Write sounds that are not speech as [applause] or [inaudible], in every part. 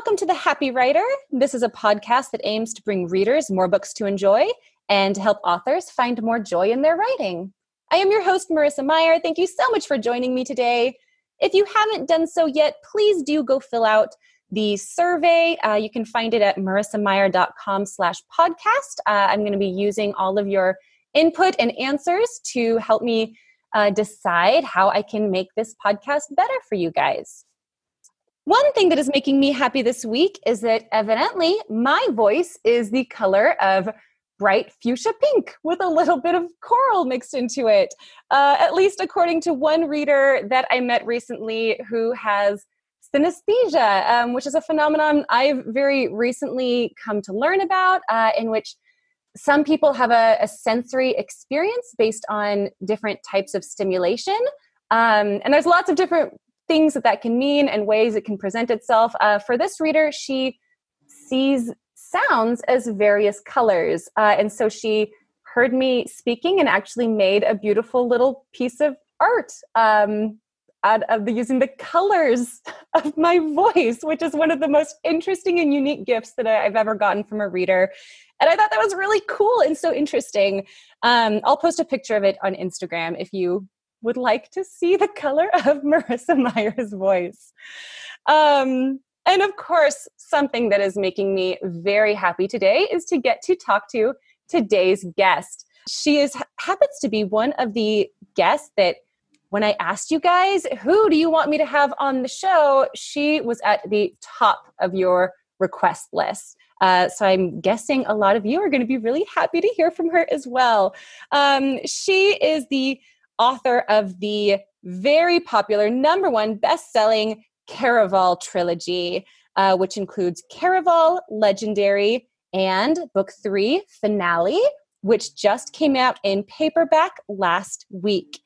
welcome to The Happy Writer. This is a podcast that aims to bring readers more books to enjoy and to help authors find more joy in their writing. I am your host, Marissa Meyer. Thank you so much for joining me today. If you haven't done so yet, please do go fill out the survey. Uh, you can find it at marissameyer.com slash podcast. Uh, I'm going to be using all of your input and answers to help me uh, decide how I can make this podcast better for you guys. One thing that is making me happy this week is that evidently my voice is the color of bright fuchsia pink with a little bit of coral mixed into it. Uh, at least according to one reader that I met recently who has synesthesia, um, which is a phenomenon I've very recently come to learn about, uh, in which some people have a, a, sensory experience based on different types of stimulation. Um, and there's lots of different things that that can mean and ways it can present itself. Uh, for this reader, she sees sounds as various colors. Uh, and so she heard me speaking and actually made a beautiful little piece of art um, out of the, using the colors [laughs] of my voice, which is one of the most interesting and unique gifts that I've ever gotten from a reader. And I thought that was really cool and so interesting. Um, I'll post a picture of it on Instagram if you would like to see the color [laughs] of Marissa Meyer's voice. Um, and of course, something that is making me very happy today is to get to talk to today's guest. She is happens to be one of the guests that when I asked you guys, who do you want me to have on the show? She was at the top of your request list. Uh, so I'm guessing a lot of you are going to be really happy to hear from her as well. Um, she is the author of the very popular number one best-selling Caraval trilogy, uh, which includes Caraval Legendary and book three, Finale, which just came out in paperback last week.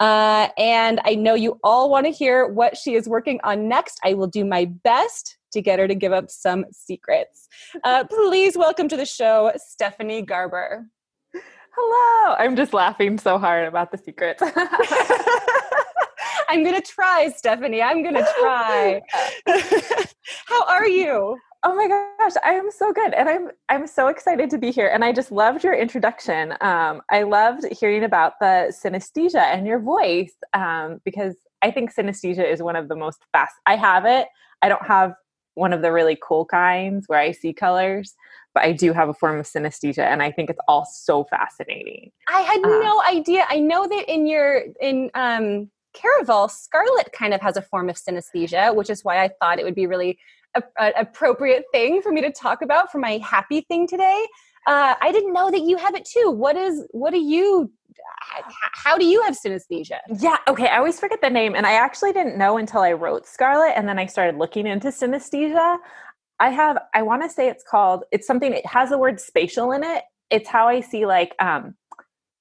Uh, and I know you all want to hear what she is working on next. I will do my best to get her to give up some secrets. Uh, please welcome to the show, Stephanie Garber. Hello. I'm just laughing so hard about the secrets. [laughs] I'm going to try, Stephanie. I'm going to try. [laughs] How are you? Oh my gosh, I am so good, and I'm I'm so excited to be here. And I just loved your introduction. Um, I loved hearing about the synesthesia and your voice um, because I think synesthesia is one of the most fast. I have it. I don't have one of the really cool kinds where I see colors, but I do have a form of synesthesia, and I think it's all so fascinating. I had um, no idea. I know that in your in um, Caraval, Scarlett kind of has a form of synesthesia, which is why I thought it would be really an appropriate thing for me to talk about for my happy thing today. Uh, I didn't know that you have it too. What is? What do you? How do you have synesthesia? Yeah. Okay. I always forget the name, and I actually didn't know until I wrote Scarlett, and then I started looking into synesthesia. I have. I want to say it's called. It's something. It has the word spatial in it. It's how I see like um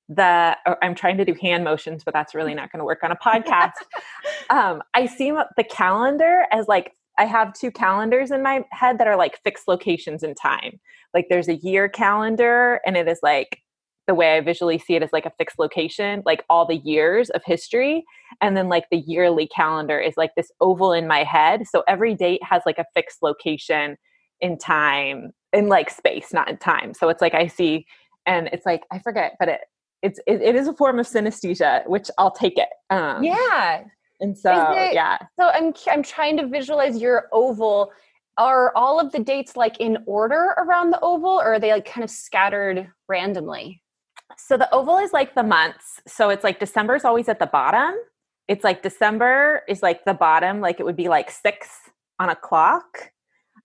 the i'm trying to do hand motions but that's really not going to work on a podcast [laughs] um, i see the calendar as like I have two calendars in my head that are like fixed locations in time. Like there's a year calendar, and it is like the way I visually see it is like a fixed location, like all the years of history. And then like the yearly calendar is like this oval in my head. So every date has like a fixed location in time, in like space, not in time. So it's like I see, and it's like I forget, but it it's it, it is a form of synesthesia, which I'll take it. Um, yeah, and so, it, yeah. So I'm I'm trying to visualize your oval. Are all of the dates like in order around the oval, or are they like kind of scattered randomly? So the oval is like the months. So it's like December is always at the bottom. It's like December is like the bottom, like it would be like six on a clock.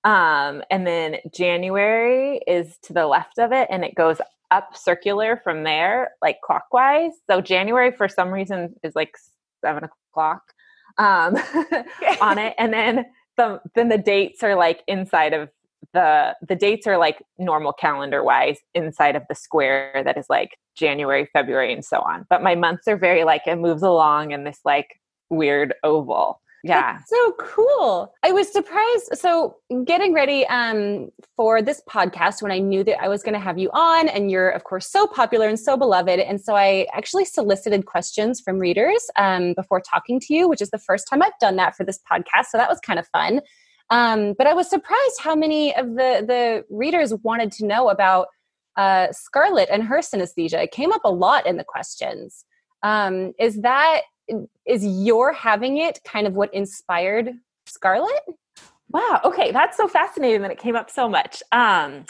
Um, and then January is to the left of it and it goes up circular from there, like clockwise. So January for some reason is like seven o'clock um, [laughs] on [laughs] it, and then the then the dates are like inside of the the dates are like normal calendar wise inside of the square that is like January, February, and so on. But my months are very like it moves along in this like weird oval. Yeah. That's so cool. I was surprised. So getting ready um, for this podcast when i knew that i was going to have you on and you're of course so popular and so beloved and so i actually solicited questions from readers um, before talking to you which is the first time i've done that for this podcast so that was kind of fun Um, but I was surprised how many of the the readers wanted to know about uh, and her synesthesia. It came up a lot in the questions. Um, is that is your having it kind of what inspired Scarlett? Wow. Okay, that's so fascinating that it came up so much. Um,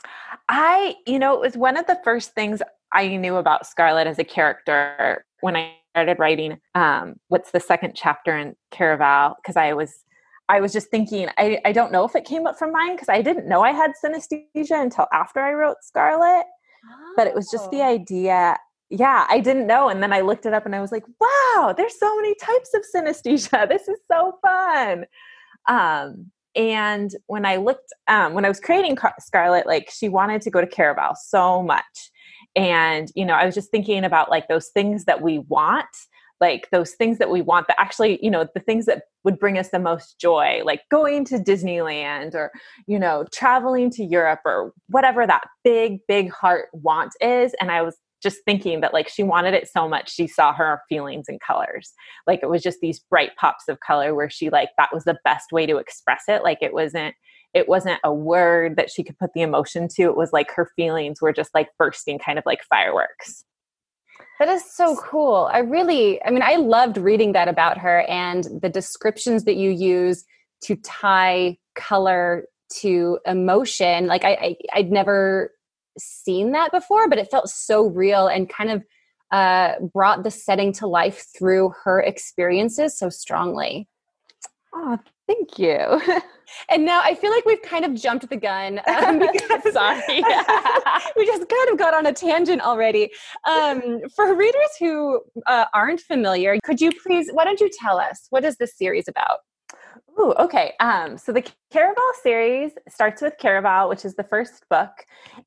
I, you know, it was one of the first things I knew about Scarlett as a character when I started writing. Um, what's the second chapter in Caraval? Because I was, I was just thinking. I, I don't know if it came up from mine because I didn't know I had synesthesia until after I wrote Scarlett. Oh. But it was just the oh. idea yeah, I didn't know. And then I looked it up and I was like, wow, there's so many types of synesthesia. [laughs] This is so fun. Um, and when I looked, um, when I was creating Scarlett, like she wanted to go to Caraval so much. And, you know, I was just thinking about like those things that we want, like those things that we want that actually, you know, the things that would bring us the most joy, like going to Disneyland or, you know, traveling to Europe or whatever that big, big heart want is. And I was just thinking that like she wanted it so much she saw her feelings in colors. Like it was just these bright pops of color where she like that was the best way to express it. Like it wasn't it wasn't a word that she could put the emotion to. It was like her feelings were just like bursting kind of like fireworks that is so cool i really i mean i loved reading that about her and the descriptions that you use to tie color to emotion like i, I i'd never seen that before, but it felt so real and kind of uh, brought the setting to life through her experiences so strongly. Oh, thank you. [laughs] and now I feel like we've kind of jumped the gun. Um, [laughs] because [laughs] Sorry. We just kind of got on a tangent already. Um, for readers who uh, aren't familiar, could you please, why don't you tell us, what is this series about? Ooh, okay. Um, so the Caraval series starts with Caraval, which is the first book,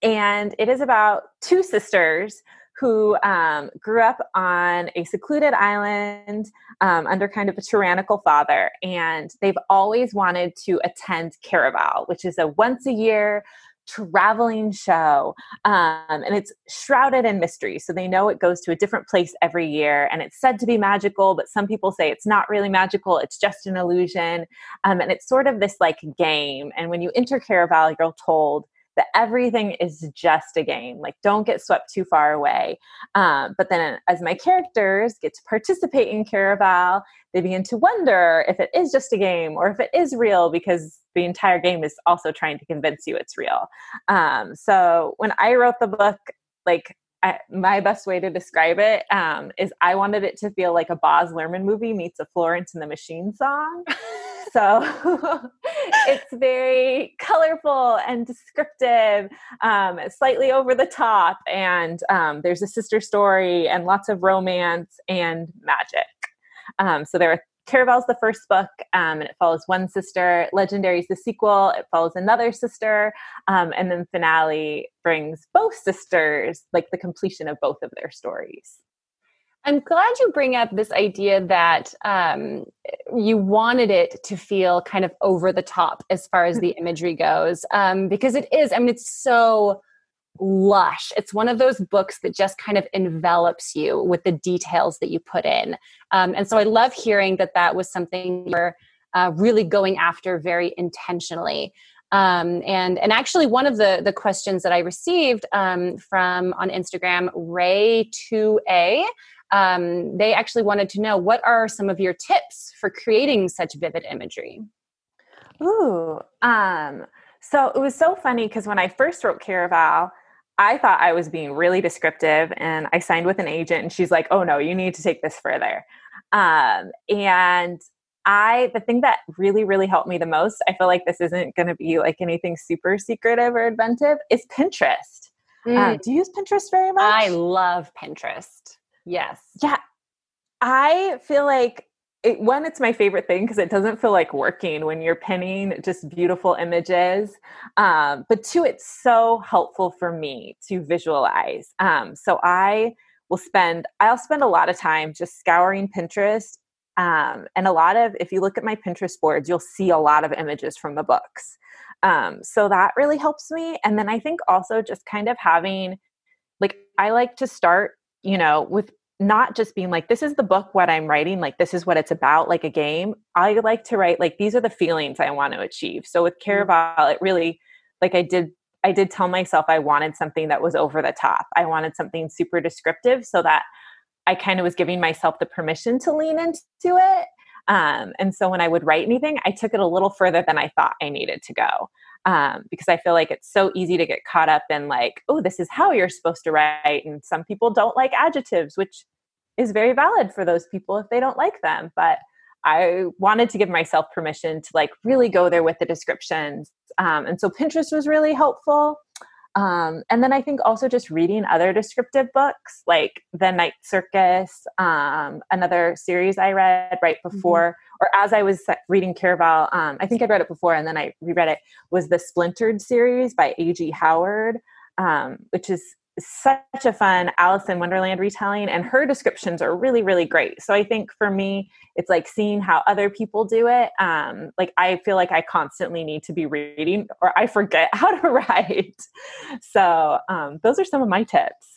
and it is about two sisters who um, grew up on a secluded island um, under kind of a tyrannical father, and they've always wanted to attend Caraval, which is a once a year traveling show um, and it's shrouded in mystery so they know it goes to a different place every year and it's said to be magical but some people say it's not really magical it's just an illusion um, and it's sort of this like game and when you enter caraval you're told that everything is just a game. Like, don't get swept too far away. Um, but then, as my characters get to participate in Caraval, they begin to wonder if it is just a game or if it is real because the entire game is also trying to convince you it's real. Um, so, when I wrote the book, like I, my best way to describe it um, is I wanted it to feel like a Baz Luhrmann movie meets a Florence and the Machine song. [laughs] so [laughs] it's very colorful and descriptive, um, slightly over the top, and um, there's a sister story and lots of romance and magic. Um, so there are Caraval's the first book, um, and it follows one sister. Legendary is the sequel. It follows another sister, um, and then finale brings both sisters, like the completion of both of their stories. I'm glad you bring up this idea that um, you wanted it to feel kind of over the top as far as the imagery goes, um, because it is. I mean, it's so lush. It's one of those books that just kind of envelops you with the details that you put in. Um, and so I love hearing that that was something you're uh, really going after very intentionally. Um, and and actually, one of the the questions that I received um, from on Instagram, Ray Two A, um, they actually wanted to know what are some of your tips for creating such vivid imagery. Ooh, um, so it was so funny because when I first wrote Caraval, I thought I was being really descriptive and I signed with an agent and she's like, oh no, you need to take this further. Um, and I, the thing that really, really helped me the most, I feel like this isn't going to be like anything super secretive or inventive, is Pinterest. Um, mm. do you use Pinterest very much? I love Pinterest. Yes. Yeah. I feel like it, one, it's my favorite thing because it doesn't feel like working when you're pinning just beautiful images. Um, but two, it's so helpful for me to visualize. Um, so I will spend, I'll spend a lot of time just scouring Pinterest. Um, and a lot of, if you look at my Pinterest boards, you'll see a lot of images from the books. Um, so that really helps me. And then I think also just kind of having, like, I like to start, you know, with not just being like this is the book what i'm writing like this is what it's about like a game i like to write like these are the feelings i want to achieve so with Mm-hmm. caraval it really like i did i did tell myself i wanted something that was over the top i wanted something super descriptive so that i kind of was giving myself the permission to lean into it um, and so when i would write anything i took it a little further than i thought i needed to go um, because I feel like it's so easy to get caught up in like, oh, this is how you're supposed to write. And some people don't like adjectives, which is very valid for those people if they don't like them. But I wanted to give myself permission to like really go there with the descriptions. Um, and so Pinterest was really helpful. Um, and then I think also just reading other descriptive books like The Night Circus, um, another series I read right before, or as I was reading Caraval, um, I think I'd read it before and then I reread it, was the Splintered series by A.G. Howard, um, which is such a fun Alice in Wonderland retelling, and her descriptions are really, really great. So I think for me, it's like seeing how other people do it. Um, like I feel like I constantly need to be reading, or I forget [laughs] how to write. So um, those are some of my tips.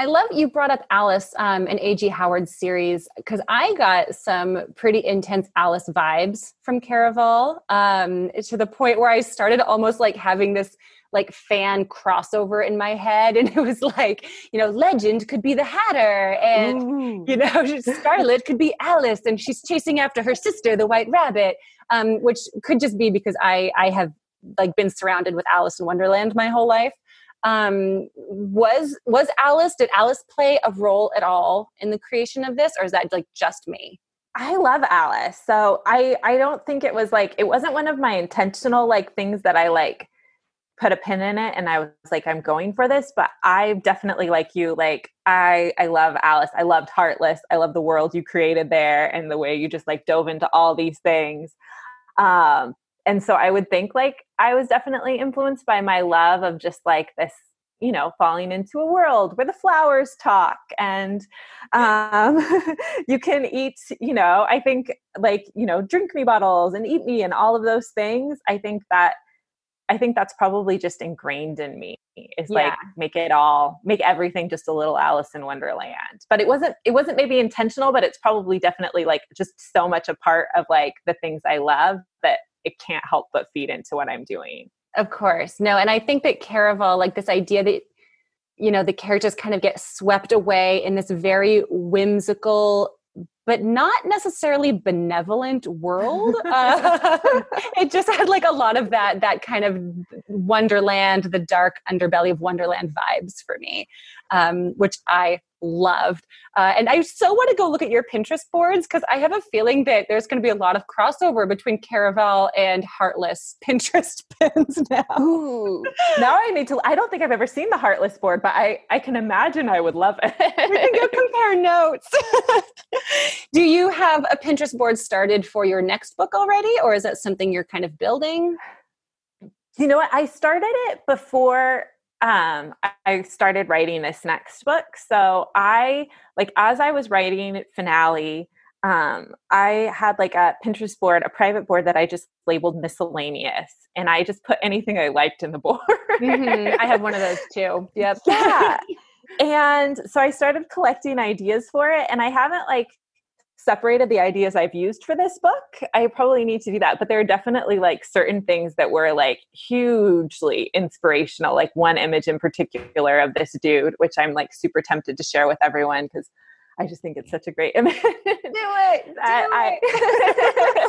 I love you brought up Alice um, and A.G. Howard's series because I got some pretty intense Alice vibes from Caraval um, to the point where I started almost like having this like fan crossover in my head [laughs] and it was like you know legend could be the hatter and Ooh. you know [laughs] scarlett could be alice and she's chasing after her sister the white rabbit um, which could just be because i i have like been surrounded with alice in wonderland my whole life um, was was alice did alice play a role at all in the creation of this or is that like just me I love Alice. So I I don't think it was like it wasn't one of my intentional like things that I like put a pin in it and I was like, I'm going for this. But I definitely like you, like I I love Alice. I loved Heartless. I love the world you created there and the way you just like dove into all these things. Um, and so I would think like I was definitely influenced by my love of just like this you know falling into a world where the flowers talk and um, [laughs] you can eat you know i think like you know drink me bottles and eat me and all of those things i think that I think that's probably just ingrained in me is yeah. like make it all make everything just a little Alice in Wonderland. But it wasn't it wasn't maybe intentional, but it's probably definitely like just so much a part of like the things I love that it can't help but feed into what I'm doing. Of course. No, and I think that Caraval, like this idea that you know the characters kind of get swept away in this very whimsical but not necessarily benevolent world. [laughs] Uh, [laughs] it just had like a lot of that that kind of Wonderland, the dark underbelly of Wonderland vibes for me, um, which I loved. Uh, and I so want to go look at your Pinterest boards because I have a feeling that there's going to be a lot of crossover between Caraval and Heartless [laughs] Pinterest pins now. Ooh, [laughs] now I need to. I don't think I've ever seen the Heartless board, but I I can imagine I would love it. we can go compare notes. [laughs] Do you have a Pinterest board started for your next book already, or is that something you're kind of building? You know what? I started it before um, I started writing this next book. So I like as I was writing finale, um, I had like a Pinterest board, a private board that I just labeled miscellaneous, and I just put anything I liked in the [laughs] board. mm-hmm. I have one of those too. Yep. Yeah. [laughs] and so I started collecting ideas for it, and I haven't like separated the ideas I've used for this book. I probably need to do that. But there are definitely like certain things that were like hugely inspirational. Like one image in particular of this dude, which I'm like super tempted to share with everyone because I just think it's such a great [laughs] image. do it. [laughs] Do I, it. I,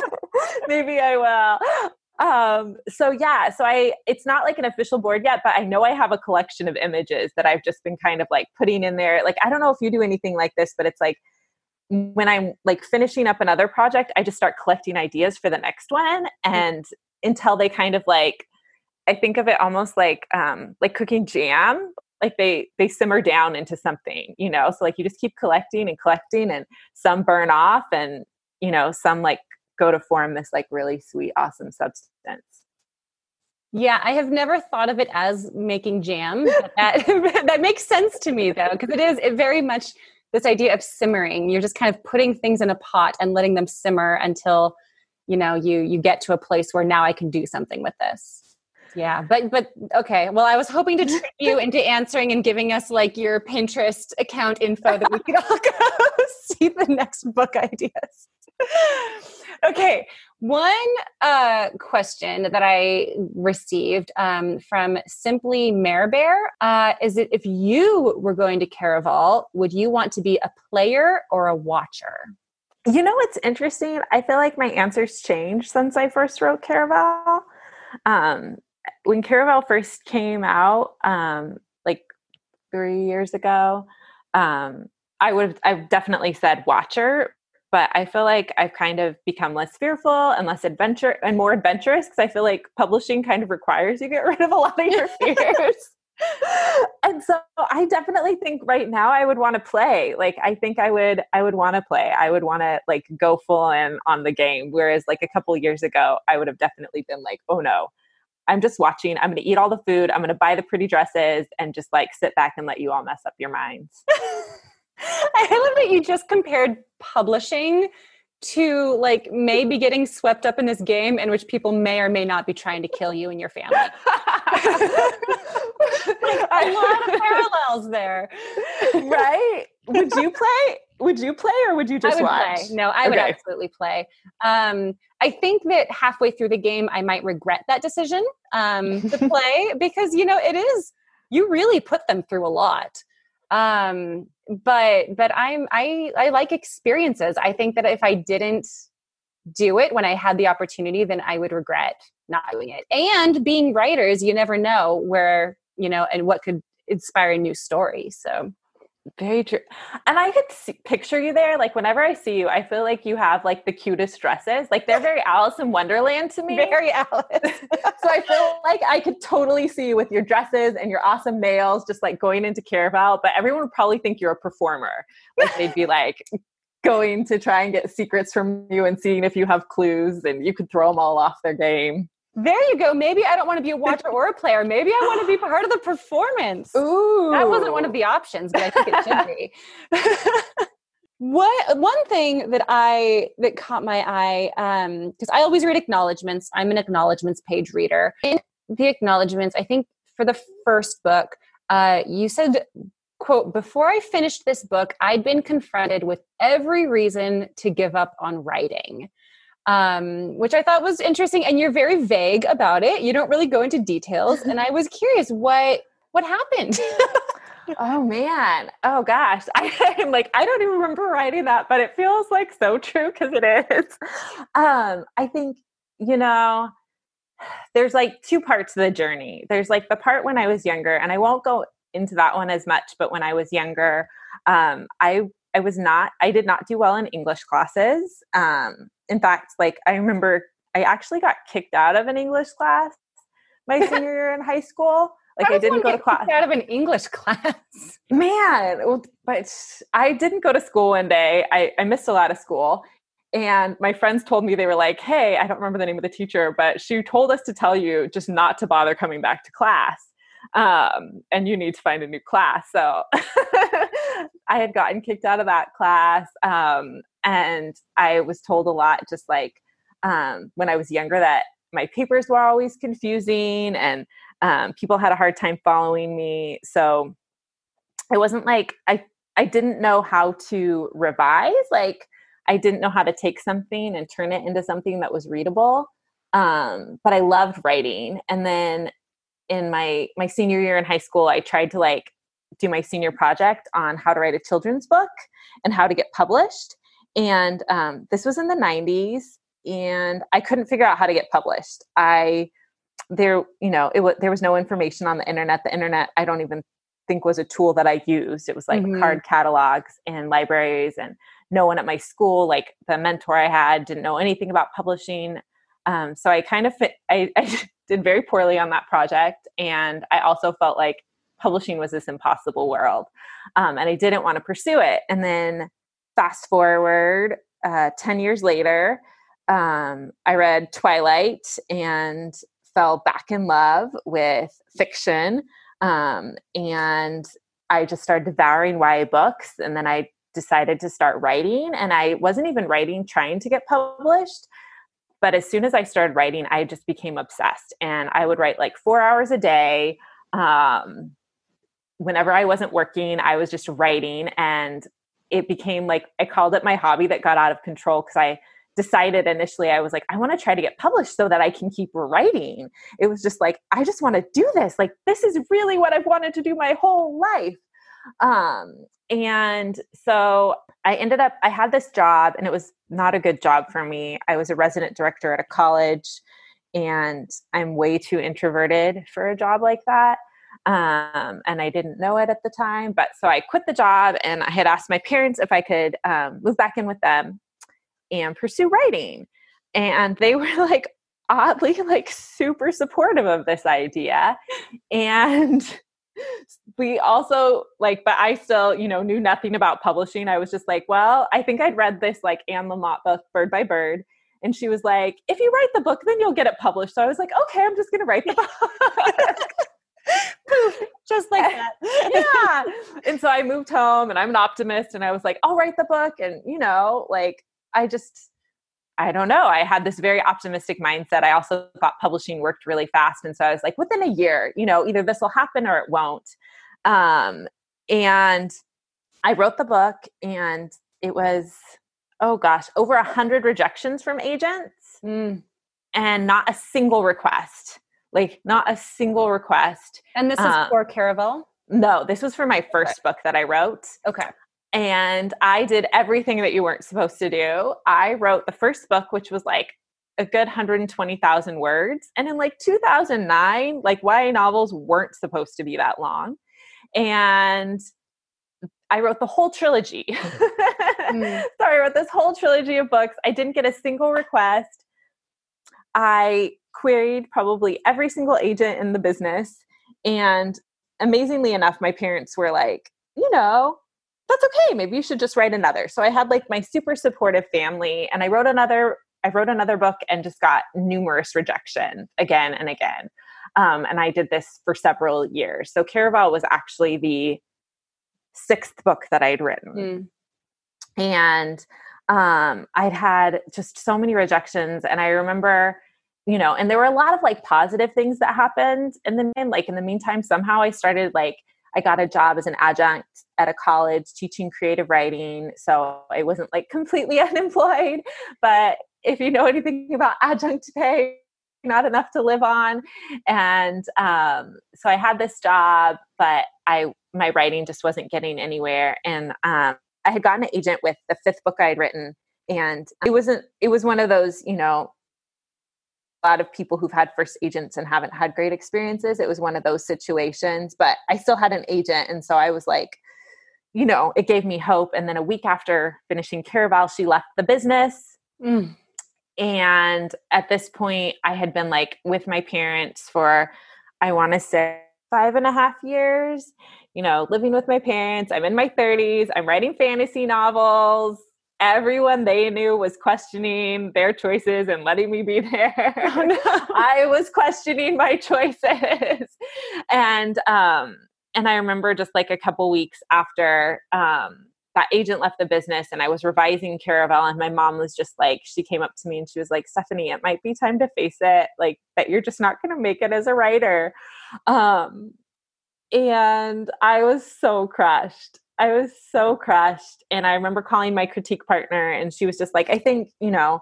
[laughs] maybe I will. Um, so yeah, so I it's not like an official board yet, but I know I have a collection of images that I've just been kind of like putting in there. Like I don't know if you do anything like this, but it's like when I'm like finishing up another project, I just start collecting ideas for the next one and until they kind of like I think of it almost like um like cooking jam. Like they they simmer down into something, you know. So like you just keep collecting and collecting and some burn off and you know, some like go to form this like really sweet, awesome substance. Yeah, I have never thought of it as making jam. that [laughs] that makes sense to me though, because it is it very much this idea of simmering you're just kind of putting things in a pot and letting them simmer until you know you you get to a place where now i can do something with this Yeah, but but okay. Well, I was hoping to trick you into answering and giving us like your Pinterest account info that we could all [laughs] go see the next book ideas. [laughs] okay, one uh, question that I received um, from Simply Mare Bear uh, is that if you were going to Caraval, would you want to be a player or a watcher? You know what's interesting? I feel like my answers changed since I first wrote Caraval. Um, when Caraval first came out, um, like three years ago, um, I would I've definitely said watcher, but I feel like I've kind of become less fearful and less adventure and more adventurous because I feel like publishing kind of requires you get [laughs] rid of a lot of your fears. [laughs] and so I definitely think right now I would want to play. Like I think I would I would want to play. I would want to like go full in on the game. Whereas like a couple years ago, I would have definitely been like, oh no, I'm just watching. I'm going to eat all the food. I'm going to buy the pretty dresses and just like sit back and let you all mess up your minds. [laughs] I love that you just compared publishing to like maybe getting swept up in this game in which people may or may not be trying to kill you and your family. [laughs] a lot of parallels there. Right? Would you play? Would you play or would you just I would watch? Play. No, I would absolutely play. Um, I think that halfway through the game, I might regret that decision um, to [laughs] play because you know it is you really put them through a lot. Um, but but I'm I I like experiences. I think that if I didn't do it when I had the opportunity, then I would regret not doing it. And being writers, you never know where you know and what could inspire a new story. So very true. And I could see, picture you there. Like whenever I see you, I feel like you have like the cutest dresses. Like they're very Alice in Wonderland to [laughs] me. Very Alice. [laughs] so I feel [laughs] like I could totally see you with your dresses and your awesome nails, just like going into Caraval. But everyone would probably think you're a performer. Like they'd be like going to try and get secrets from you and seeing if you have clues, and you could throw them all off their game there you go. Maybe I don't want to be a watcher or a player. Maybe I want to be [gasps] part of the performance. Ooh. That wasn't one of the options, but I think it should be. [laughs] what one thing that I that caught my eye, um, because I always read acknowledgments. I'm an acknowledgments page reader. In the acknowledgments, I think for the first book, uh, you said quote before i finished this book i'd been confronted with every reason to give up on writing um, which I thought was interesting. And you're very vague about it. You don't really go into details. And [laughs] I was curious what what happened. oh man. Oh gosh. [laughs] I, am like, I don't even remember writing that, but it feels like so true because it is. [laughs] Um, I think, you know, [sighs] there's like two parts of the journey. There's like the part when I was younger, and I won't go into that one as much, but when I was younger, um, I I was not I did not do well in English classes. Um, in fact, like I remember I actually got kicked out of an English class my [laughs] senior year in high school. Like I didn't go to class out of an English [laughs] class. Man, but I didn't go to school one day. I, I missed a lot of school. And my friends told me they were like, hey, I don't remember the name of the teacher, but she told us to tell you just not to bother coming back to class. Um, and you need to find a new class. So [laughs] I had gotten kicked out of that class. Um, and I was told a lot, just like um, when I was younger, that my papers were always confusing and um, people had a hard time following me. So it wasn't like I, I didn't know how to revise. Like I didn't know how to take something and turn it into something that was readable. Um, but I loved writing. And then in my my senior year in high school, I tried to like do my senior project on how to write a children's book and how to get published. And um, this was in the 90s, and I couldn't figure out how to get published. I there, you know, it was there was no information on the internet. The internet, I don't even think was a tool that I used. It was like mm-hmm. card catalogs and libraries, and no one at my school, like the mentor I had, didn't know anything about publishing. Um, so I kind of fit, I, [laughs] I did very poorly on that project, and I also felt like publishing was this impossible world, um, and I didn't want to pursue it. And then fast forward uh, 10 years later, um, I read Twilight and fell back in love with fiction. Um, and I just started devouring YA books. And then I decided to start writing. And I wasn't even writing trying to get published. but as soon as I started writing, I just became obsessed and I would write like four hours a day. Um, whenever I wasn't working, I was just writing and it became like I called it my hobby that got out of control because I decided initially I was like, I want to try to get published so that I can keep writing. It was just like, I just want to do this. Like, this is really what I've wanted to do my whole life. Um, and so I ended up, I had this job and it was not a good job for me. I was a resident director at a college and I'm way too introverted for a job like that. Um, and I didn't know it at the time. But so I quit the job and I had asked my parents if I could um, move back in with them and pursue writing. And they [laughs] were like, oddly like super supportive of this idea and [laughs] we also like but i still you know knew nothing about publishing i was just like well i think i'd read this like anne lamott book bird by bird and she was like if you write the book then you'll get it published so i was like okay i'm just going to write the book [laughs] just like [laughs] that yeah and so i moved home and i'm an optimist and i was like i'll write the book and you know like i just I don't know. I had this very optimistic mindset. I also thought publishing worked really fast. And so I was like, within a year, you know, either this will happen or it won't. Um, and I wrote the book and it was, oh gosh, over a hundred rejections from agents mm. and not a single request. Like not a single request. And this is uh, for Caraval? No, this was for my first okay. book that I wrote. Okay and I did everything that you weren't supposed to do. I wrote the first book, which was like a good 120,000 words. And in like 2009, like YA novels weren't supposed to be that long. And I wrote the whole trilogy. [laughs] mm. So I wrote this whole trilogy of books. I didn't get a single request. I queried probably every single agent in the business. And amazingly enough, my parents were like, you know, that's okay. Maybe you should just write another. So I had like my super supportive family and I wrote another I wrote another book and just got numerous rejection again and again. Um, and I did this for several years. So Caraval was actually the sixth book that I'd written. Mm. And um, I'd had just so many rejections. And I remember, you know, and there were a lot of like positive things that happened. And then, like, in the meantime, somehow I started like I got a job as an adjunct at a college teaching creative writing. So I wasn't like completely [laughs] unemployed. But if you know anything about adjunct pay, not enough to live on. And um, so I had this job, but I my writing just wasn't getting anywhere. And um, I had gotten an agent with the fifth book I had written. And it wasn't, it was one of those, you know, lot of people who've had first agents and haven't had great experiences. It was one of those situations, but I still had an agent. And so I was like, you know, it gave me hope. And then a week after finishing Caraval, she left the business. Mm. And at this point, I had been like with my parents for, I want to say, five and a half years, you know, living with my parents. I'm in my 30s. I'm writing fantasy novels everyone they knew was questioning their choices and letting me be [laughs] there. Oh, no. I was questioning my choices. and um and I remember just like a couple weeks after um that agent left the business and I was revising Caraval and my mom was just like she came up to me and she was like Stephanie it might be time to face it like that you're just not going to make it as a writer um and I was so crushed I was so crushed. And I remember calling my critique partner and she was just like, I think, you know,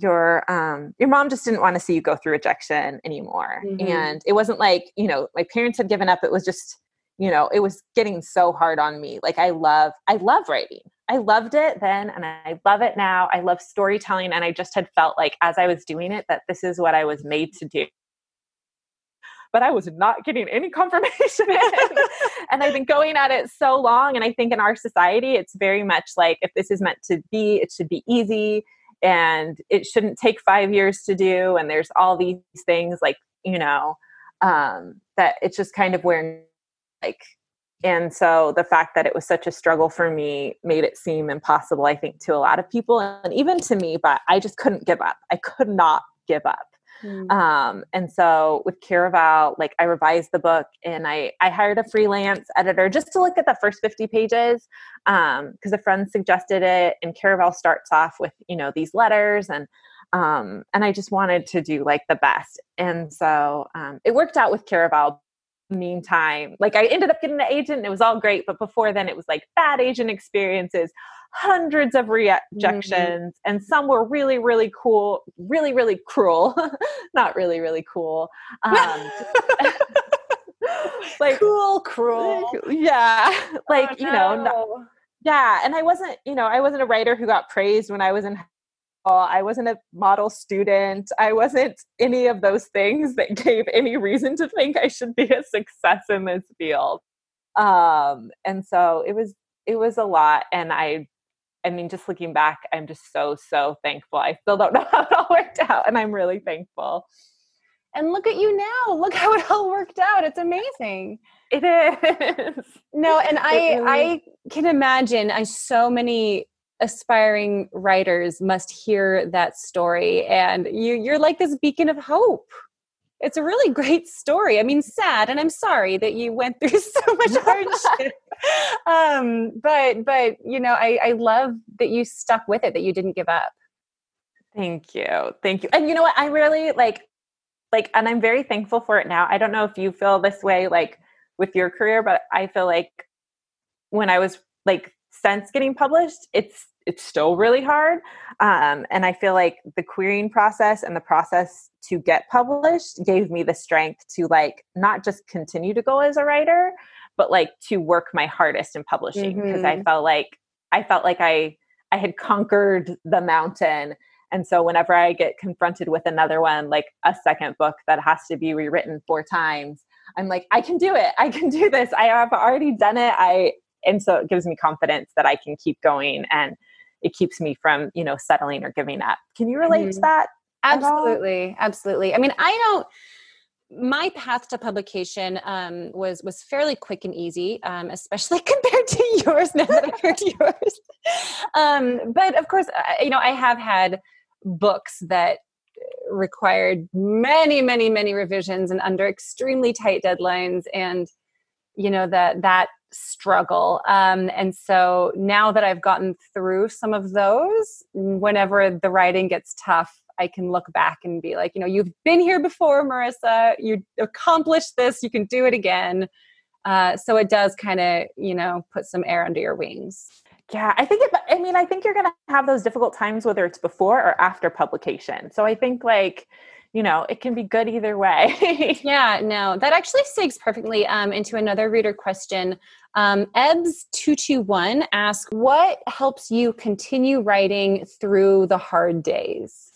your um your mom just didn't want to see you go through rejection anymore. Mm-hmm. And it wasn't like, you know, my parents had given up. It was just, you know, it was getting so hard on me. Like I love, I love writing. I loved it then and I love it now. I love storytelling. And I just had felt like as I was doing it that this is what I was made to do but I was not getting any confirmation. [laughs] and I've been going at it so long. And I think in our society, it's very much like if this is meant to be, it should be easy and it shouldn't take five years to do. And there's all these things like, you know, um, that it's just kind of where like, and so the fact that it was such a struggle for me made it seem impossible, I think, to a lot of people and even to me, but I just couldn't give up. I could not give up. Mm. Um, and so with Caraval, like I revised the book and I, I hired a freelance editor just to look at the first 50 pages because um, a friend suggested it. And Caraval starts off with, you know, these letters and Um, and I just wanted to do like the best. And so um, it worked out with Caraval. Meantime, like I ended up getting an agent and it was all great. But before then, it was like bad agent experiences, hundreds of rejections, mm-hmm. and some were really, really cool, really, really cruel. [laughs] Not really, really cool. Um, [laughs] like cool, cruel. [laughs] Yeah. Like, oh, no. you know, no, yeah. And I wasn't, you know, I wasn't a writer who got praised when I was in I wasn't a model student. I wasn't any of those things that gave any reason to think I should be a success in this field. Um, and so it was it was a lot and I I mean just looking back, I'm just so so thankful. I still don't [laughs] know how it all worked out and I'm really thankful. And look at you now. Look how it all worked out. It's amazing. It is. [laughs] No, and I really I can imagine I so many aspiring writers must hear that story and you you're like this beacon of hope. It's a really great story. I mean, sad, and I'm sorry that you went through [laughs] so much hardship. um, but but you know, I, I love that you stuck with it, that you didn't give up. Thank you. Thank you. And you know what? I really like like and i'm very thankful for it now i don't know if you feel this way like with your career but i feel like when i was like since getting published it's it's still really hard um, and i feel like the querying process and the process to get published gave me the strength to like not just continue to go as a writer but like to work my hardest in publishing because mm-hmm. i felt like i felt like i i had conquered the mountain and so whenever I get confronted with another one, like a second book that has to be rewritten four times, I'm like, I can do it. I can do this. I have already done it. I and so it gives me confidence that I can keep going and it keeps me from, you know, settling or giving up. Can you relate mm-hmm. to that? Absolutely. Absolutely. I mean, I don't my path to publication um, was was fairly quick and easy, um, especially [laughs] compared to yours. Now that I've heard [laughs] yours, um, but of course, you know I have had books that required many many many revisions and under extremely tight deadlines and you know that that struggle. Um, and so now that i've gotten through some of those whenever the writing gets tough i can look back and be like you know you've been here before marissa. You accomplished this. You can do it again. Uh, so it does kind of you know put some air under your wings. Yeah, I think it, I mean, I think you're going to have those difficult times whether it's before or after publication. So I think like, you know, it can be good either way. [laughs] yeah, no, that actually segues perfectly um, into another reader question. Um, Ebbs221 asks, What helps you continue writing through the hard days?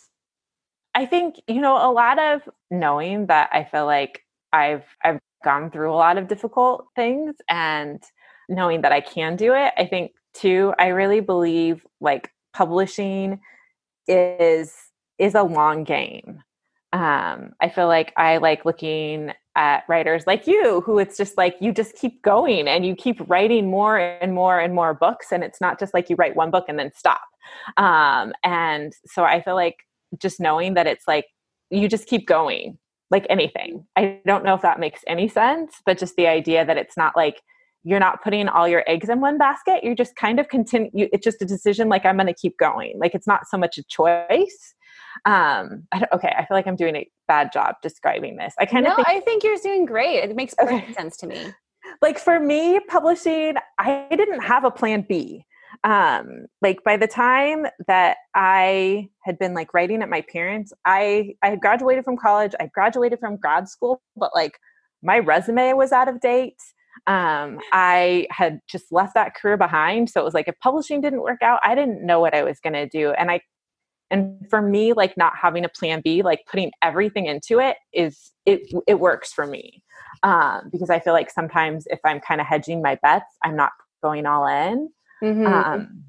I think, you know, a lot of knowing that I feel like I've I've gone through a lot of difficult things and knowing that I can do it. I think too i really believe like publishing is is a long game um i feel like i like looking at writers like you who it's just like you just keep going and you keep writing more and more and more books and it's not just like you write one book and then stop. Um and so i feel like just knowing that it's like you just keep going like anything. I don't know if that makes any sense but just the idea that it's not like you're not putting all your eggs in one basket. You're just kind of continue it's just a decision like i'm going to keep going. Like it's not so much a choice um I okay i feel like i'm doing a bad job describing this i kind no, of think, i think you're doing great it makes perfect okay. sense to me [laughs] like for me publishing i didn't have a plan b um like by the time that i had been like writing at my parents i i had graduated from college i graduated from grad school but like my resume was out of date um, I had just left that career behind. So it was like if publishing didn't work out, I didn't know what I was going to do. And I, and for me, like not having a plan B, like putting everything into it is it it works for me um, because I feel like sometimes if I'm kind of hedging my bets, I'm not going all in. Mm-hmm. Um,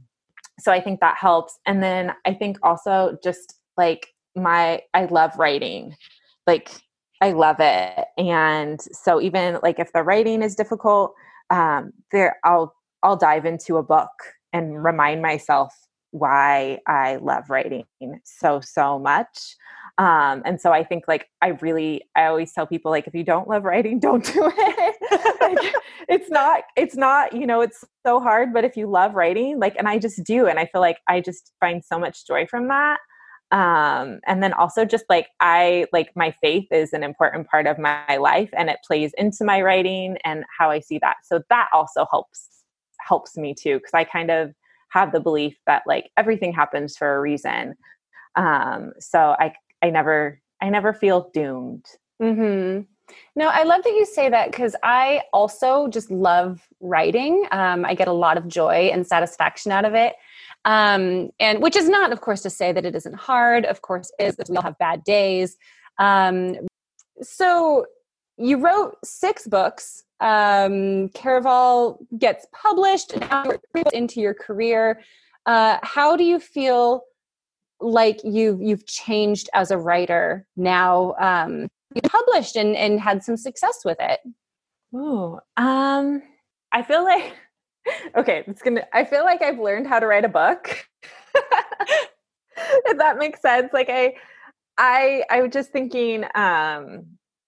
so I think that helps. And then I think also just like my I love writing, like I love it. And so even like if the writing is difficult, um, there I'll I'll dive into a book and remind myself why I love writing so so much. Um, and so I think like I really I always tell people like if you don't love writing, [laughs] don't do it. [laughs] like, [laughs] it's not it's not you know it's so hard, but if you love writing, like and I just do, and I feel like I just find so much joy from that. um and then also just like i like my faith is an important part of my life and it plays into my writing and how i see that so that also helps helps me too because i kind of have the belief that like everything happens for a reason um so i i never i never feel doomed mm-hmm no, I love that you say that because I also just love writing. Um, I get a lot of joy and satisfaction out of it. Um, and which is not, of course, to say that it isn't hard. Of course, is that we all have bad days. Um, so you wrote six books. Um, Caraval gets published into your career. Uh, how do you feel like you've you've changed as a writer now? Um, you published and, and had some success with it? Ooh, um, I feel like [laughs] okay, it's gonna. I feel like I've learned how to write a book. [laughs] if that makes sense, like I, I, I was just thinking um,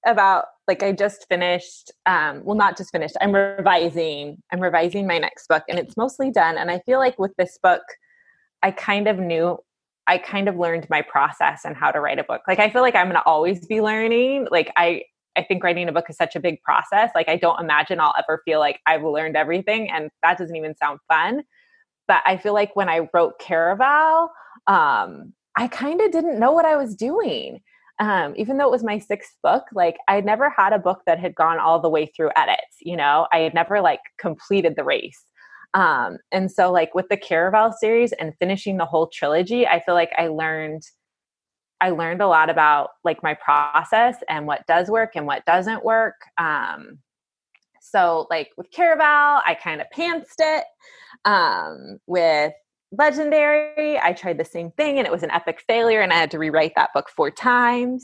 about like I just finished. Um, well, not just finished. I'm revising. I'm revising my next book, and it's mostly done. And I feel like with this book, I kind of knew I kind of learned my process and how to write a book. Like I feel like I'm going to always be learning. Like I I think writing a book is such a big process. Like I don't imagine I'll ever feel like I've learned everything and that doesn't even sound fun. But I feel like when I wrote Caraval, um, I kind of didn't know what I was doing. Um, even though it was my sixth book, like I had never had a book that had gone all the way through edits, you know, I had never like completed the race. Um, and so like with the Caraval series and finishing the whole trilogy, I feel like I learned I learned a lot about like my process and what does work and what doesn't work. Um, so like with Caraval, I kind of pantsed it. Um, with Legendary, I tried the same thing and it was an epic failure, and I had to rewrite that book four times.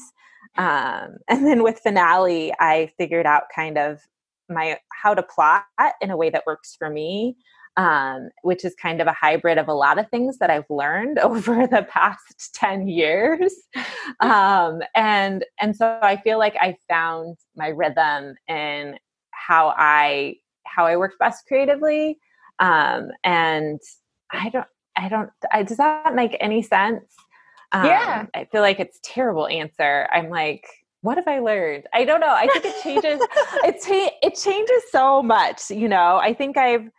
Um, [laughs] and then with Finale, I figured out kind of my how to plot in a way that works for me um, which is kind of a hybrid of a lot of things that I've learned [laughs] over the past 10 years. Um, and, and so I feel like I found my rhythm in how I, how I work best creatively. Um, and I don't, I don't, I, does that make any sense? Um, yeah. I feel like it's terrible answer. I'm like, what have I learned? I don't know. I think it changes. [laughs] it, cha- it changes so much. You know, I think I've,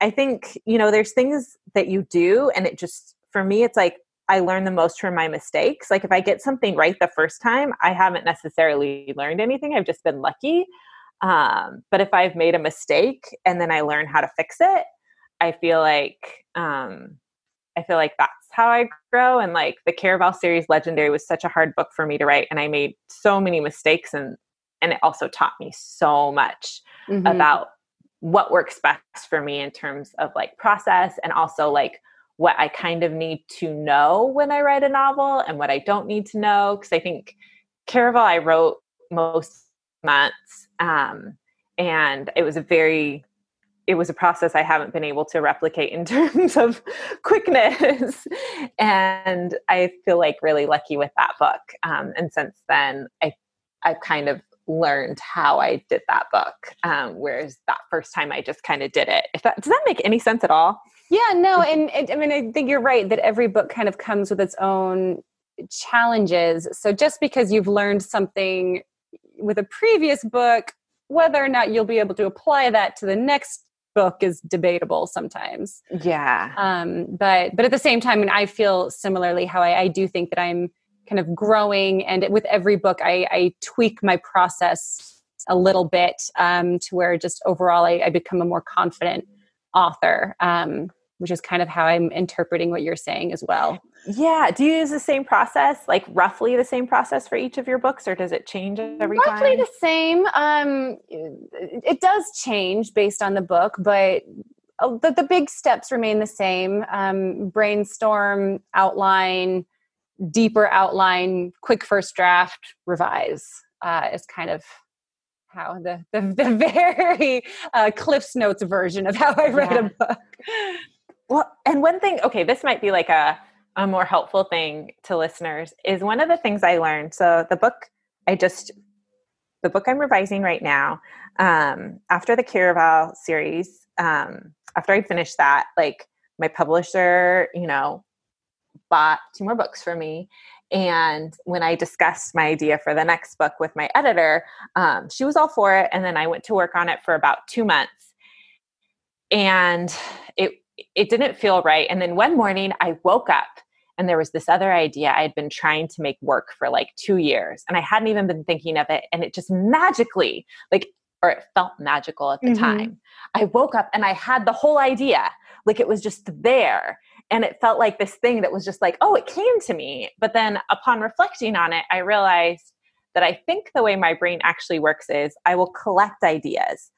I think, you know, there's things that you do and it just, for me, it's like I learn the most from my mistakes. Like if I get something right the first time, I haven't necessarily learned anything. I've just been lucky. Um, but if I've made a mistake and then I learn how to fix it, I feel like um, I feel like that's how I grow. And like the Caraval series, Legendary, was such a hard book for me to write, and I made so many mistakes, and and it also taught me so much mm-hmm. about what works best for me in terms of like process and also like what I kind of need to know when I write a novel and what I don't need to know. Because I think Caraval, I wrote most months, um, and it was a very it was a process I haven't been able to replicate in [laughs] terms of quickness. and I feel like really lucky with that book. Um, and since then, I I've kind of learned how I did that book. Um, whereas that first time I just kind of did it. If that does that make any sense at all? Yeah, no, and it, I mean I think you're right that every book kind of comes with its own challenges. So just because you've learned something with a previous book, whether or not you'll be able to apply that to the next book is debatable sometimes. Yeah. Um, but but at the same time, and I feel similarly how I, I do think that I'm kind of growing and with every book i, I tweak my process a little bit um, to where just overall I, I, become a more confident author um, which is kind of how i'm interpreting what you're saying as well yeah do you use the same process like roughly the same process for each of your books or does it change every roughly time roughly the same um, it does change based on the book but uh, the, the big steps remain the same um, brainstorm outline deeper outline, quick first draft, revise uh, is kind of how the the, the [laughs] very uh, Cliff's Notes version of how I write yeah. a book. Well, and one thing, okay, this might be like a a more helpful thing to listeners is one of the things I learned. So the book I just the book I'm revising right now, um, after the Caraval series, um, after I finished that, like my publisher, you know, bought two more books for me. And when I discussed my idea for the next book with my editor, um, she was all for it. And then I went to work on it for about two months. And it it didn't feel right. And then one morning I woke up and there was this other idea I had been trying to make work for like two years. And I hadn't even been thinking of it. And it just magically, like, or it felt magical at the mm-hmm. time. I woke up and I had the whole idea. Like it was just there. And it felt like this thing that was just like, oh, it came to me. But then upon reflecting on it, I realized that I think the way my brain actually works is I will collect ideas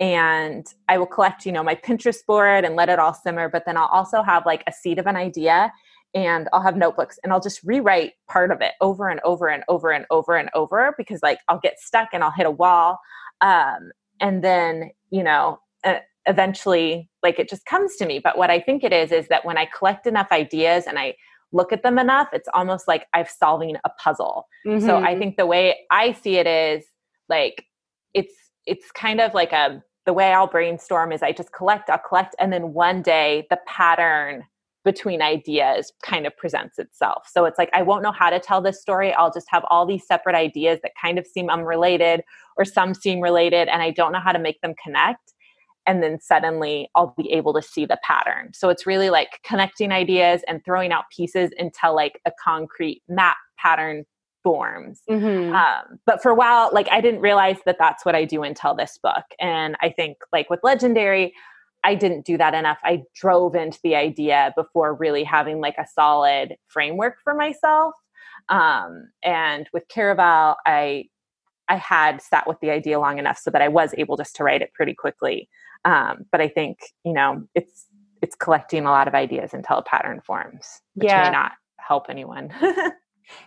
and I will collect, you know, my Pinterest board and let it all simmer. But then I'll also have like a seed of an idea and I'll have notebooks and I'll just rewrite part of it over and over and over and over and over because like I'll get stuck and I'll hit a wall. Um, and then, you know, uh, eventually like it just comes to me. But what I think it is, is that when I collect enough ideas and I look at them enough, it's almost like I'm solving a puzzle. Mm-hmm. So I mm-hmm. think the way I see it is like it's it's kind of like a the way I'll brainstorm is I just collect, I'll collect, and then one day the pattern between ideas kind of presents itself. So it's like I won't know how to tell this story. I'll just have all these separate ideas that kind of seem unrelated or some seem related, and I don't know how to make them connect. And then suddenly I'll be able to see the pattern. So it's really like connecting ideas and throwing out pieces until like a concrete map pattern forms. Mm-hmm. Um, but for a while, like I didn't realize that that's what I do until this book. And I think, like with Legendary, I didn't do that enough. I drove into the idea before really having like a solid framework for myself. Um, and with Caraval, I I had sat with the idea long enough so that I was able just to write it pretty quickly. Um, but I think you know it's it's collecting a lot of ideas until a pattern forms, which yeah. may not help anyone. [laughs]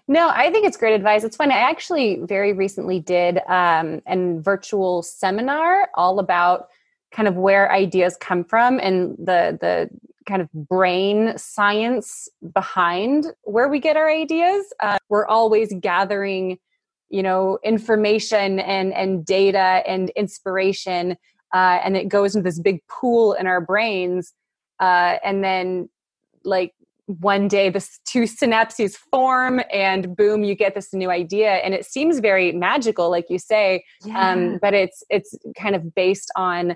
No, I think it's great advice. It's funny. I actually very recently did um, an virtual seminar all about kind of where ideas come from and the the kind of brain science behind where we get our ideas. Uh, we're always gathering, you know, information and and data and inspiration, uh, and it goes into this big pool in our brains, uh, and then like one day this two synapses form and boom you get this new idea. And it seems very magical like you say um, yeah. um, but it's it's kind of based on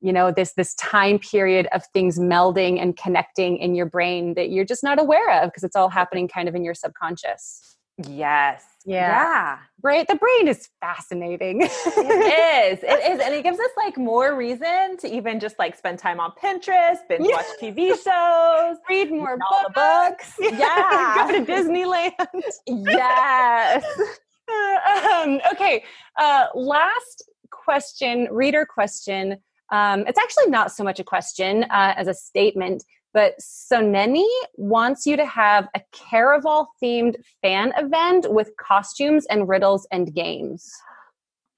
you know this this time period of things melding and connecting in your brain that you're just not aware of because it's all happening kind of in your subconscious yes yeah. yeah. Right. The brain is fascinating. it is. It is. And it gives us like more reason to even just like spend time on Pinterest, binge yeah. [laughs] watch TV shows, read more books. books. Yeah. Go to Disneyland. yes. um, okay. Uh, last question, reader question. Um, it's actually not so much a question uh, as a statement. But Soneni wants you to have a Caraval themed fan event with costumes and riddles and games.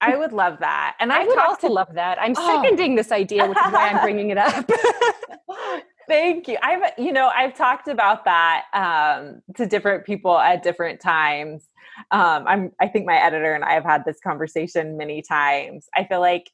I would love that. And I, would also to, love that. I'm oh. seconding this idea, which is why I'm bringing it up. [laughs] [laughs] Thank you. I've, you know, I've talked about that um, to different people at different times. Um, I'm, I think my editor and I have had this conversation many times. I feel like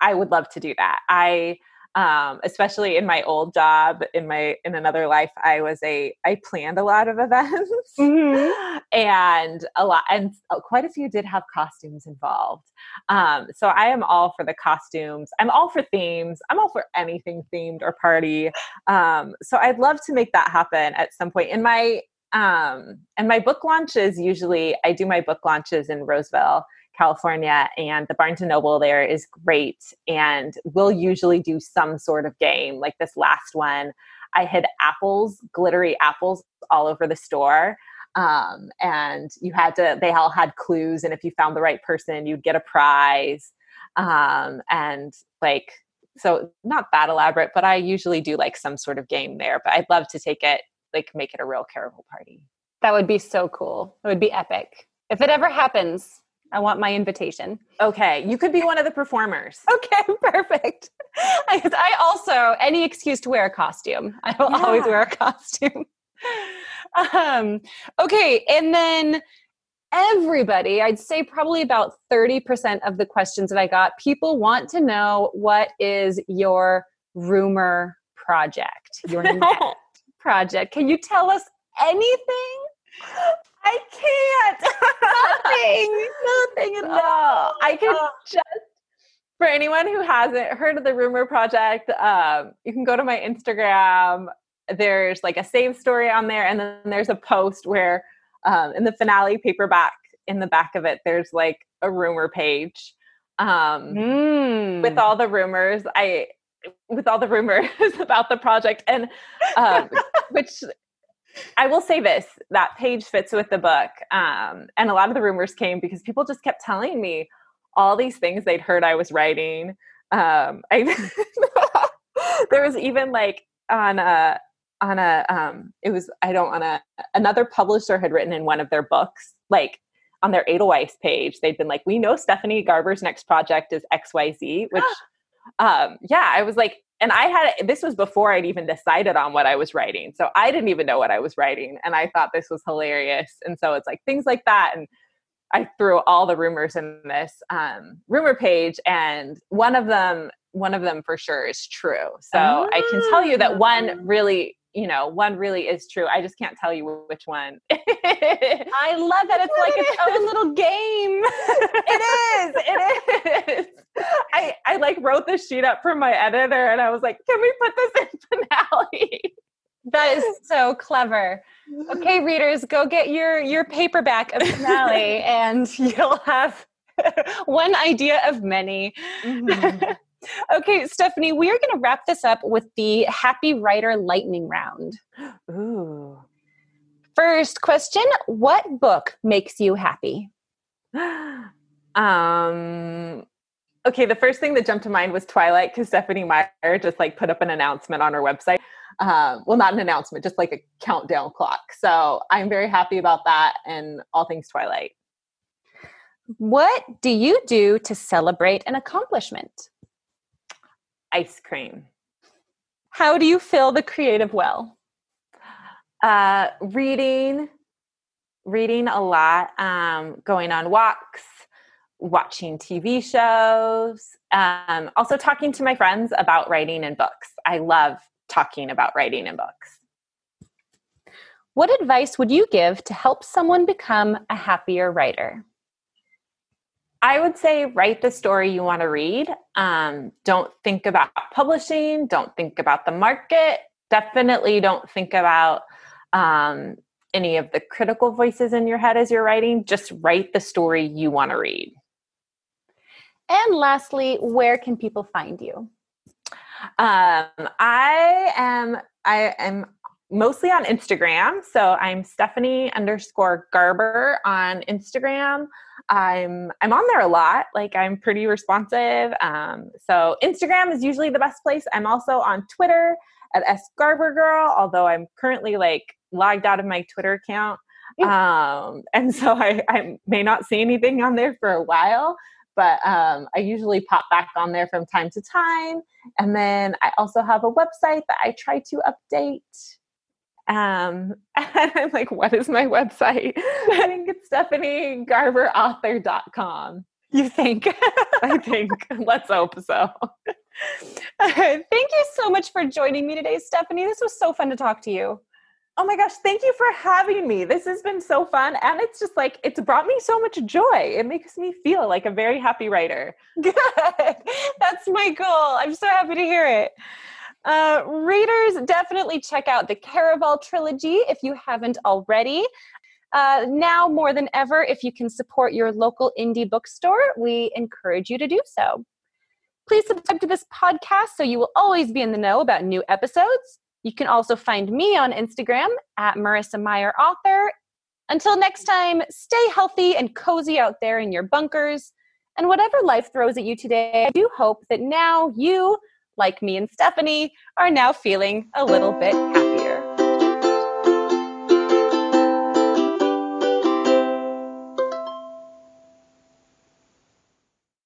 I would love to do that. I, um, especially in my old job in my in another life i was a i planned a lot of [laughs] events. Mm-hmm. and a lot and quite a few did have costumes involved. Um, so i am all for the costumes. I'm all for themes. I'm all for anything themed or party. Um, so i'd love to make that happen at some point. In my um, and my book launches usually i do my book launches in roseville California, and the Barnes and Noble there is great. And we'll usually do some sort of game. Like this last one, I hid apples, glittery apples, all over the store. Um, and you had to, they all had clues. And if you found the right person, you'd get a prize. Um, and like, so not that elaborate, but I usually do like some sort of game there. But I'd love to take it, like, make it a real Caraval party. That would be so cool. It would be epic. If it ever happens, I want my invitation. Okay, you could be one of the performers. Okay, [laughs] perfect. I also any excuse to wear a costume. I will yeah. always wear a costume. um, okay, and then everybody, I'd say probably about 30% of the questions that I got, people want to know what is your rumor project, your [laughs] project. Can you tell us anything? I can't. nothing. [laughs] Nothing at no, all. I can just for anyone who hasn't heard of the rumor project um, you can go to my instagram there's like a save story on there and then there's a post where um, in the finale paperback in the back of it there's like a rumor page um, mm. with all the rumors i with all the rumors [laughs] about the project and um, [laughs] which i will say this that page fits with the book um, and a lot of the rumors came because people just kept telling me all these things they'd heard i was writing. Um, [laughs] I, there was even like on a on a um it was i don't want to another publisher had written in one of their books like on their edelweiss page they'd been like we know stephanie garber's next project is xyz which [gasps] um yeah i was like and i had this was before i'd even decided on what i was writing. So i didn't even know what i was writing. And i thought this was hilarious. And so it's like things like that. And i threw all the rumors in this um, rumor page. And one of them one of them for sure is true. So oh. i can tell you that one ah. really you know, one really is true. I just can't tell you which one. [laughs] I love that it's like its own little game. it is. It is. I I like wrote the sheet up for my editor and I was like, "Can we put this in finale?" That is so clever. Okay, [laughs] readers, go get your your paperback of finale [laughs] and you'll have one idea of many. Mm-hmm. Okay, Stephanie, we are going to wrap this up with the Happy Writer Lightning Round. [gasps] Ooh. First question What book makes you happy? [gasps] Um, okay, the first thing that jumped to mind was Twilight because Stephenie Meyer just like put up an announcement on her website. Um, well, not an announcement, just like a countdown clock. So I'm very happy about that and all things Twilight. What do you do to celebrate an accomplishment? Ice cream. How do you fill the creative well? Uh, reading, reading a lot, um, going on walks, watching TV shows, um, also talking to my friends about writing and books. I love talking about writing and books. What advice would you give to help someone become a happier writer? I would say write the story you want to read. Um, don't think about publishing. Don't think about the market. Definitely don't think about um, any of the critical voices in your head as you're writing. Just write the story you want to read. And lastly, where can people find you? Um, I am I am mostly on Instagram. So I'm Stephanie underscore Garber on Instagram. I'm I'm on there a lot. Like I'm pretty responsive. Um, so Instagram is usually the best place. I'm also on Twitter at S Garber Girl, although I'm currently like logged out of my Twitter account. Um, and so I, I may not see anything on there for a while, but um, I usually pop back on there from time to time. And then I also have a website that I try to update um, [laughs] and I'm like, what is my website? [laughs] I think it's StephanieGarberAuthor.com. You think? [laughs] I think. Let's hope so. Thank you so much for joining me today, Stephanie. This was so fun to talk to you. Oh my gosh, thank you for having me. This has been so fun. And it's just like, it's brought me so much joy. It makes me feel like a very happy writer. Good. That's my goal. I'm so happy to hear it. Uh, readers, definitely check out the Caraval trilogy if you haven't already. Uh, now more than ever, if you can support your local indie bookstore, we encourage you to do so. Please subscribe to this podcast so you will always be in the know about new episodes. You can also find me on Instagram at Marissa Meyer Author. Until next time, stay healthy and cozy out there in your bunkers. And whatever life throws at you today, I do hope that now you like me and Stephanie, are now feeling a little bit.